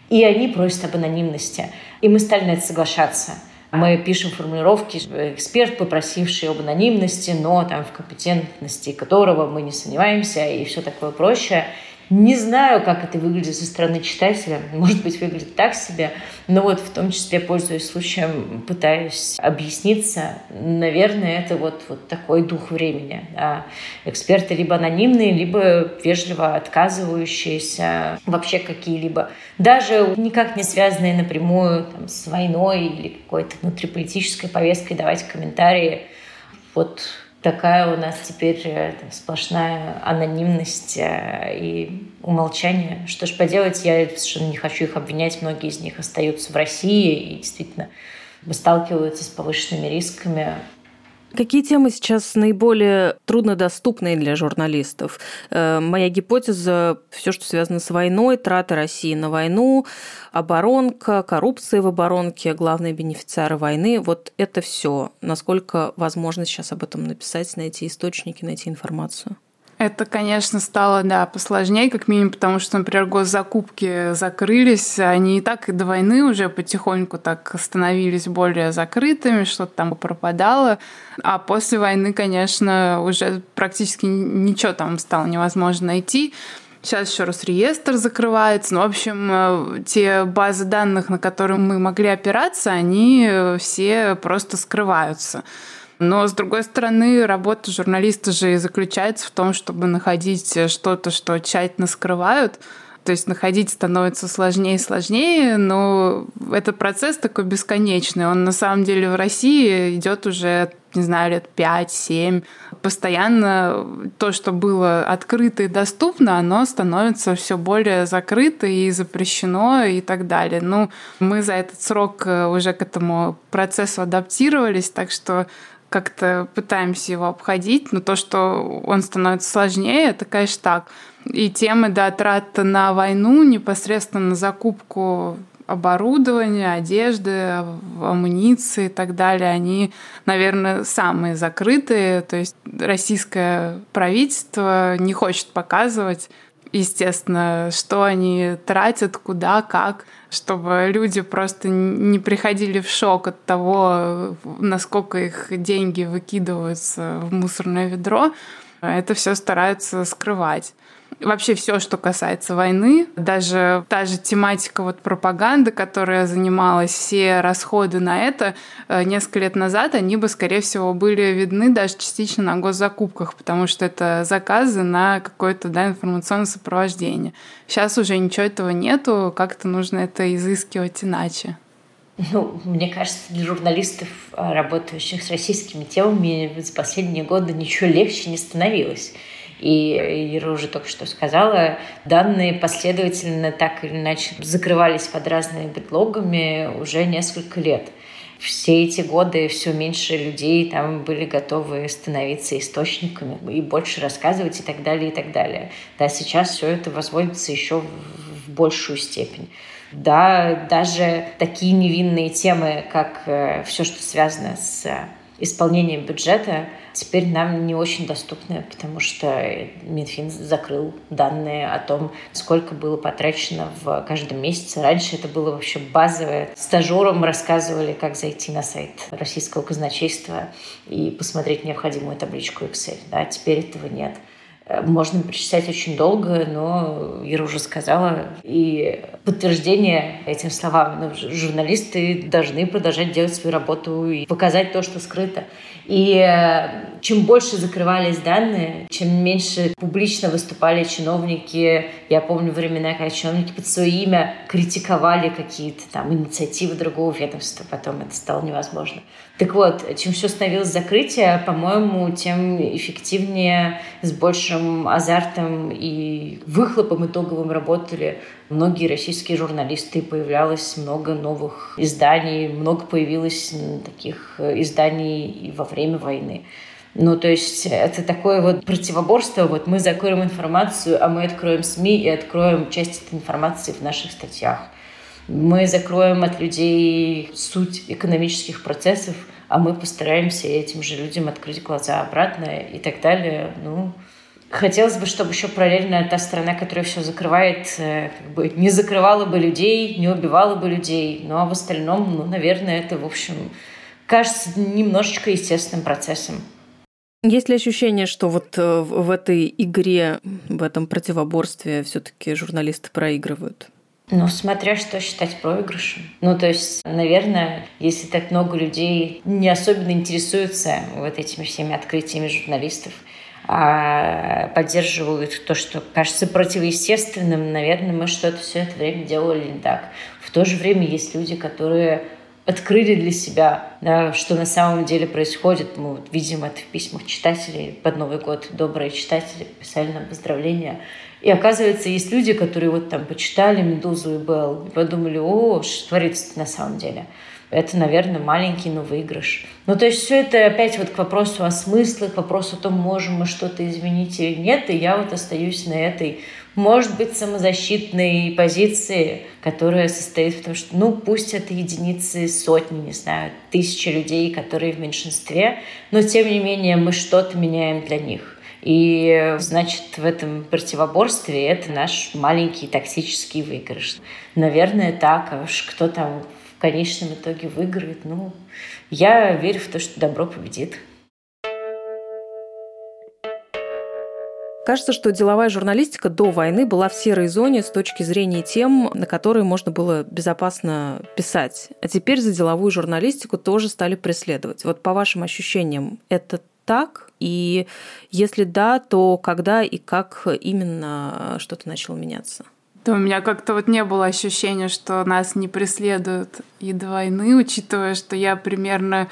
и они просят об анонимности. И мы стали на это соглашаться. Мы пишем формулировки эксперт, попросивший об анонимности, но там в компетентности которого мы не сомневаемся и все такое прочее. Не знаю, как это выглядит со стороны читателя. Может быть, выглядит так себе. Но вот в том числе, пользуясь случаем, пытаюсь объясниться. Наверное, это вот, вот такой дух времени. Да. Эксперты либо анонимные, либо вежливо отказывающиеся вообще какие-либо. Даже никак не связанные напрямую там, с войной или какой-то внутриполитической повесткой давать комментарии. Вот такая у нас теперь э, сплошная анонимность э, и умолчание. Что ж поделать, я совершенно не хочу их обвинять. Многие из них остаются в России и действительно сталкиваются с повышенными рисками. Какие темы сейчас наиболее труднодоступные для журналистов? Э, моя гипотеза – все, что связано с войной, траты России на войну, оборонка, коррупция в оборонке, главные бенефициары войны. Вот это все. Насколько возможно сейчас об этом написать, найти источники, найти информацию? Это, конечно, стало, да, посложнее, как минимум, потому что, например, госзакупки закрылись, они и так и до войны уже потихоньку так становились более закрытыми, что-то там пропадало. А после войны, конечно, уже практически ничего там стало невозможно найти. Сейчас еще раз реестр закрывается. Ну, в общем, э, те базы данных, на которые мы могли опираться, они все просто скрываются. Но, с другой стороны, работа журналиста же и заключается в том, чтобы находить что-то, что тщательно скрывают. То есть находить становится сложнее и сложнее, но этот процесс такой бесконечный. Он на самом деле в России идет уже, не знаю, лет 5-7. Постоянно то, что было открыто и доступно, оно становится все более закрыто и запрещено и так далее. Ну, мы за этот срок уже к этому процессу адаптировались, так что как-то пытаемся его обходить, но то, что он становится сложнее, это, конечно, так. И темы, да, трат на войну, непосредственно на закупку оборудования, одежды, амуниции и так далее, они, наверное, самые закрытые. То есть российское правительство не хочет показывать естественно, что они тратят, куда, как, чтобы люди просто не приходили в шок от того, насколько их деньги выкидываются в мусорное ведро. Это все стараются скрывать вообще все, что касается войны, даже та же тематика вот пропаганды, которая занималась, все расходы на это э, несколько лет назад, они бы, скорее всего, были видны даже частично на госзакупках, потому что это заказы на какое-то да, информационное сопровождение. Сейчас уже ничего этого нету, как-то нужно это изыскивать иначе. Ну, мне кажется, для журналистов, э, работающих с российскими темами, за последние годы ничего легче не становилось. И Ира уже только что сказала, данные последовательно так или иначе закрывались под разными предлогами уже несколько лет. все эти годы все меньше людей там были готовы становиться источниками и больше рассказывать и так далее, и так далее. Да, сейчас все это возводится еще в большую степень. Да, даже такие невинные темы, как э, все, что связано с исполнением бюджета, теперь нам не очень доступны, потому что Минфин закрыл данные о том, сколько было потрачено в каждом месяце. Раньше это было вообще базовое. Стажерам рассказывали, как зайти на сайт российского казначейства и посмотреть необходимую табличку Excel. Да, теперь этого нет. Можно перечислять очень долго, но Ира уже сказала. И подтверждение этим словам. Ну, журналисты должны продолжать делать свою работу и показать то, что скрыто. И э, чем больше закрывались данные, чем меньше публично выступали чиновники. Я помню времена, когда чиновники под свое имя критиковали какие-то там инициативы другого ведомства. Потом это стало невозможно. Так вот, чем все становилось закрытие, по-моему, тем эффективнее, с большим азартом и выхлопом итоговым работали многие российские журналисты, появлялось много новых изданий, много появилось таких э, изданий во время войны. Ну, то есть это такое вот противоборство. Вот мы закроем информацию, а мы откроем СМИ и откроем часть этой информации в наших статьях. Мы закроем от людей суть экономических процессов, а мы постараемся этим же людям открыть глаза обратно и так далее. Ну, Хотелось бы, чтобы еще параллельно та страна, которая все закрывает, э, как бы не закрывала бы людей, не убивала бы людей. Ну а в остальном, ну, наверное, это, в общем, кажется немножечко естественным процессом. Есть ли ощущение, что вот э, в этой игре, в этом противоборстве все-таки журналисты проигрывают? Ну, смотря что считать проигрышем. Ну, то есть, наверное, если так много людей не особенно интересуются вот этими всеми открытиями журналистов, а поддерживают то, что кажется противоестественным, наверное, мы что-то все это время делали не так. В то же время есть люди, которые открыли для себя, да, что на самом деле происходит. Мы вот видим это в письмах читателей под Новый год. Добрые читатели писали нам поздравления. И оказывается, есть люди, которые вот там почитали «Медузу» и «Белл» и подумали, о, что творится на самом деле. Это, наверное, маленький, но выигрыш. Ну, то есть все это опять вот к вопросу о смыслах, к вопросу о том, можем мы что-то изменить или нет. И я вот остаюсь на этой, может быть, самозащитной позиции, которая состоит в том, что, ну, пусть это единицы, сотни, не знаю, тысячи людей, которые в меньшинстве, но, тем не менее, мы что-то меняем для них. И, значит, в этом противоборстве это наш маленький токсический выигрыш. Наверное, так. А уж кто там в конечном итоге выиграет, ну, я верю в то, что добро победит. Кажется, что деловая журналистика до войны была в серой зоне с точки зрения тем, на которые можно было безопасно писать. А теперь за деловую журналистику тоже стали преследовать. Вот по вашим ощущениям, это так? И если да, то когда и как именно что-то начало меняться? То у меня как-то вот не было ощущения, что нас не преследуют и до войны, учитывая, что я примерно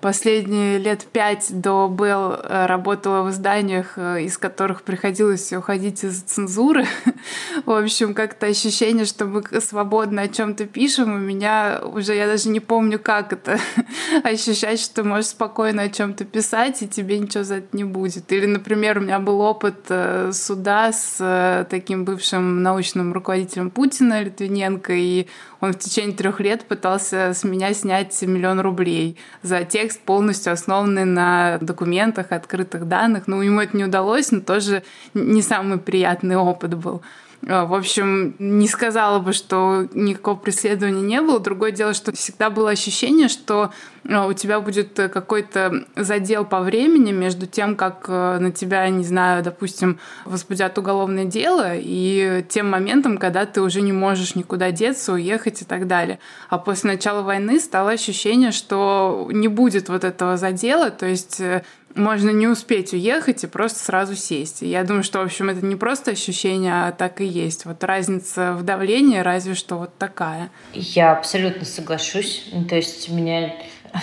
последние лет пять до Белл э, работала в изданиях, э, из которых приходилось уходить из цензуры. [laughs] в общем, как-то ощущение, что мы свободно о чем-то пишем, у меня уже, я даже не помню, как это [laughs] ощущать, что можешь спокойно о чем-то писать, и тебе ничего за это не будет. Или, например, у меня был опыт э, суда с таким бывшим научным руководителем Путина, Литвиненко, и он в течение трех лет пытался с меня снять миллион рублей за текст, полностью основанный на документах, открытых данных. Ну, ему это не удалось, но тоже не самый приятный опыт был. А, в общем, не сказала бы, что никакого преследования не было. Другое дело, что всегда было ощущение, что а, у тебя будет какой-то задел по времени между тем, как э, на тебя, не знаю, допустим, возбудят уголовное дело, и тем моментом, когда ты уже не можешь никуда деться, уехать и так далее. А после начала войны стало ощущение, что не будет вот этого задела, то есть э, можно не успеть уехать и просто сразу сесть. И я думаю, что, в общем, это не просто ощущение, а так и есть. Вот разница в давлении разве что вот такая. Я абсолютно соглашусь. Ну, то есть у меня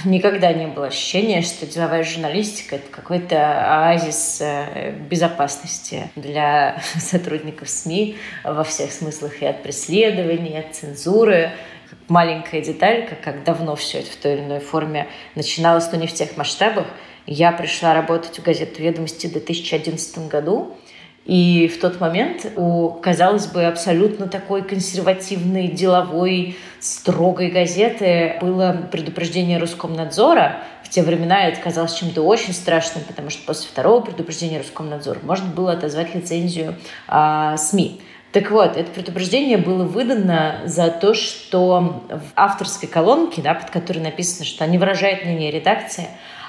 никогда не было ощущения, что деловая журналистика — это какой-то оазис э, безопасности для [laughs] сотрудников СМИ во всех смыслах и от преследований, от цензуры. маленькая деталь, как, как давно все это в той или иной форме начиналось, но не в тех масштабах. Я пришла работать в газету «Ведомости» в 2011 году, и в тот момент у, казалось бы, абсолютно такой консервативной, деловой, строгой газеты было предупреждение Роскомнадзора. В те времена это казалось чем-то очень страшным, потому что после второго предупреждения Роскомнадзора можно было отозвать лицензию а, СМИ. Так вот, это предупреждение было выдано за то, что в авторской колонке, да, под которой написано, что не выражает мнение редакции,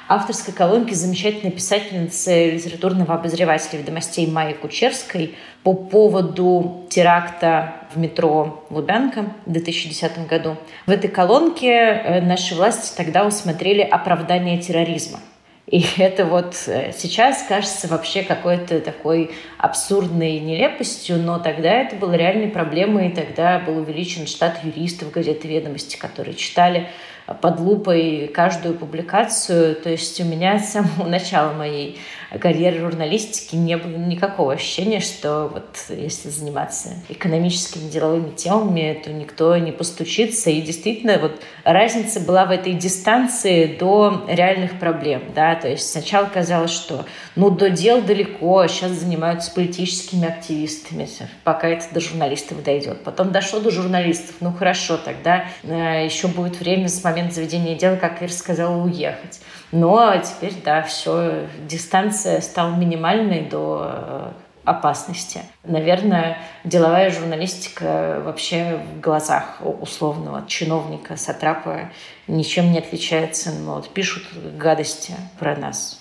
авторской колонки замечательной писательницы литературного обозревателя «Ведомостей» Майи Кучерской по поводу теракта в метро Лубянка в 2010 году. В этой колонке э, наши власти тогда усмотрели оправдание терроризма. И [laughs] это вот э, сейчас кажется вообще какой-то такой абсурдной нелепостью, но тогда это было реальной проблемой, и тогда был увеличен штат юристов газеты «Ведомости», которые читали под лупой каждую публикацию. То есть у меня с самого [laughs] начала моей карьеры журналистики не было никакого ощущения, что вот если заниматься экономическими деловыми темами, то никто не постучится. И действительно вот разница была в этой дистанции до реальных проблем. Да? То есть сначала казалось, что ну до дел далеко, сейчас занимаются политическими активистами, пока это до журналистов дойдет. Потом дошло до журналистов, ну хорошо, тогда э, еще будет время с момента заведения дела, как Ир сказала, уехать. Но теперь, да, все, дистанция стала минимальной до э, опасности. Наверное, деловая журналистика вообще в глазах условного чиновника, сатрапа ничем не отличается. Ну, вот пишут гадости про нас.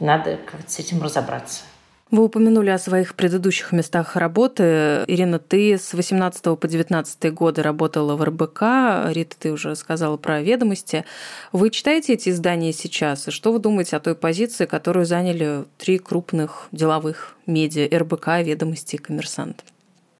Надо как-то с этим разобраться. Вы упомянули о своих предыдущих местах работы. Ирина, ты с 18 по 19 годы работала в РБК. Рита, ты уже сказала про ведомости. Вы читаете эти издания сейчас? И что вы думаете о той позиции, которую заняли три крупных деловых медиа РБК, Ведомости и Коммерсант?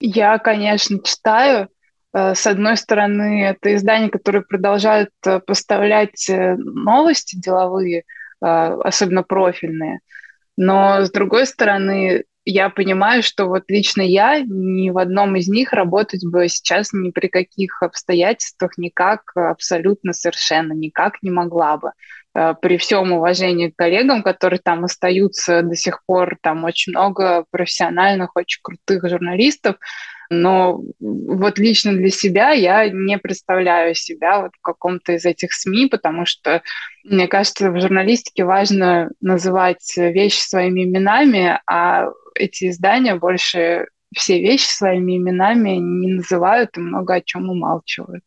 Я, конечно, читаю. Э, с одной стороны, это издания, которые продолжают э, поставлять э, новости деловые, особенно профильные – но, с другой стороны, я понимаю, что вот лично я ни в одном из них работать бы сейчас ни при каких обстоятельствах никак, абсолютно совершенно никак не могла бы. Э, при всем уважении к коллегам, которые там остаются до сих пор, там очень много профессиональных, очень крутых журналистов, но вот лично для себя я не представляю себя вот в каком-то из этих СМИ, потому что, мне кажется, в журналистике важно называть вещи своими именами, а эти издания больше все вещи своими именами не называют и много о чем умалчивают.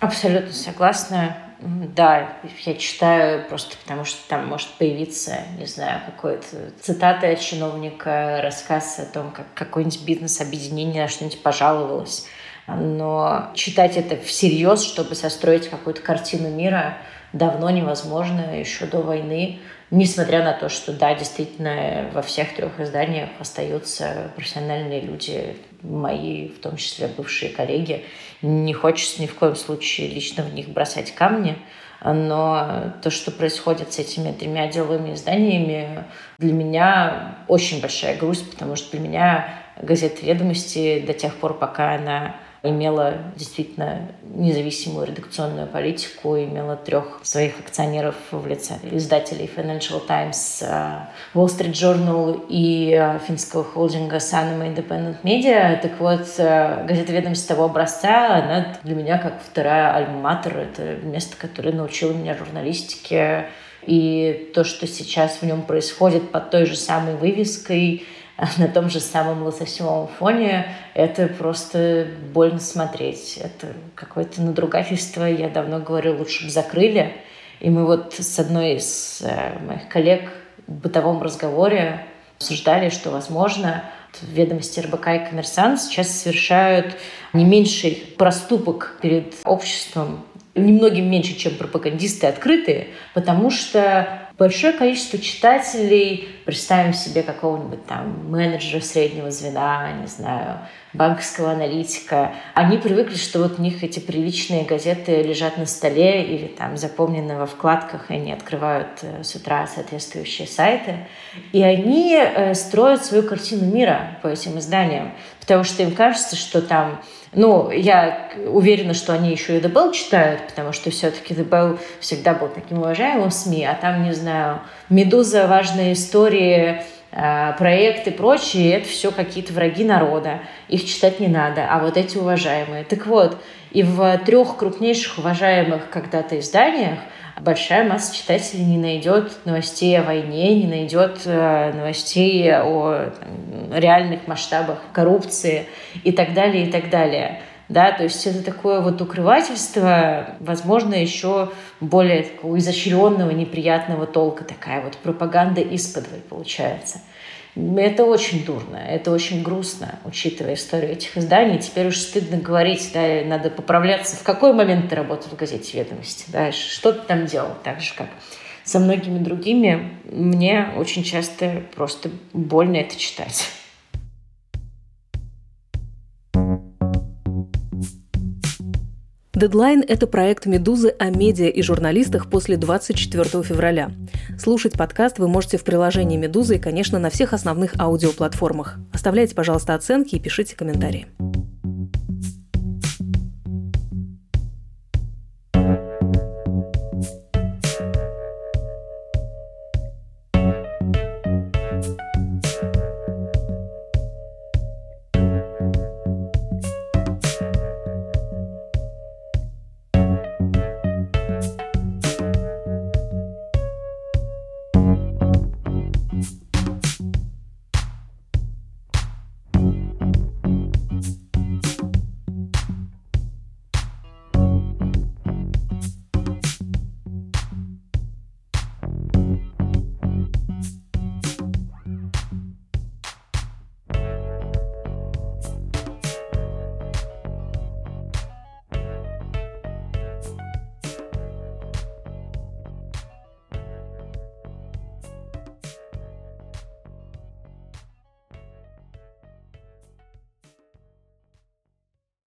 Абсолютно согласна. Да, я читаю просто потому, что там может появиться, не знаю, какой-то цитата от чиновника, рассказ о том, как какое-нибудь бизнес-объединение на что-нибудь пожаловалось. Но читать это всерьез, чтобы состроить какую-то картину мира, давно невозможно, еще до войны. Несмотря на то, что, да, действительно, во всех трех изданиях остаются профессиональные люди, мои, в том числе бывшие коллеги. Не хочется ни в коем случае лично в них бросать камни, но то, что происходит с этими тремя деловыми изданиями, для меня очень большая грусть, потому что для меня газета «Ведомости» до тех пор, пока она имела действительно независимую редакционную политику, имела трех своих акционеров в лице издателей Financial Times, э, Wall Street Journal и э, финского холдинга Sanoma Independent Media. Так вот, э, газета «Ведомости» того образца, она для меня как вторая альма-матер. Это место, которое научило меня журналистике. И то, что сейчас в нем происходит под той же самой вывеской – [laughs] на том же самом лососевом фоне, это просто больно смотреть. Это какое-то надругательство. Я давно говорю, лучше бы закрыли. И мы вот с одной из э, моих коллег в бытовом разговоре обсуждали, что, возможно, ведомости РБК и коммерсант сейчас совершают не меньший проступок перед обществом, немногим меньше, чем пропагандисты открытые, потому что большое количество читателей, представим себе какого-нибудь там менеджера среднего звена, не знаю, банковского аналитика, они привыкли, что вот у них эти приличные газеты лежат на столе или там запомнены во вкладках, и они открывают э, с утра соответствующие сайты. И они э, строят свою картину мира по этим изданиям, потому что им кажется, что там ну, я уверена, что они еще и The Bell читают, потому что все-таки The Bell всегда был таким уважаемым СМИ, а там, не знаю, «Медуза», важные истории, проекты и прочие, это все какие-то враги народа. Их читать не надо, а вот эти уважаемые. Так вот, и в трех крупнейших уважаемых когда-то изданиях большая масса читателей не найдет новостей о войне, не найдет э, новостей о там, реальных масштабах коррупции и так далее, и так далее. Да, то есть это такое вот укрывательство, возможно, еще более такого изощренного, неприятного толка, такая вот пропаганда из-под получается. Это очень дурно, это очень грустно, учитывая историю этих изданий. Теперь уж стыдно говорить, да, надо поправляться. В какой момент ты работал в газете «Ведомости»? Да, что ты там делал? Так же, как со многими другими, мне очень часто просто больно это читать. Дедлайн – это проект «Медузы» о медиа и журналистах после 24 февраля. Слушать подкаст вы можете в приложении «Медузы» и, конечно, на всех основных аудиоплатформах. Оставляйте, пожалуйста, оценки и пишите комментарии.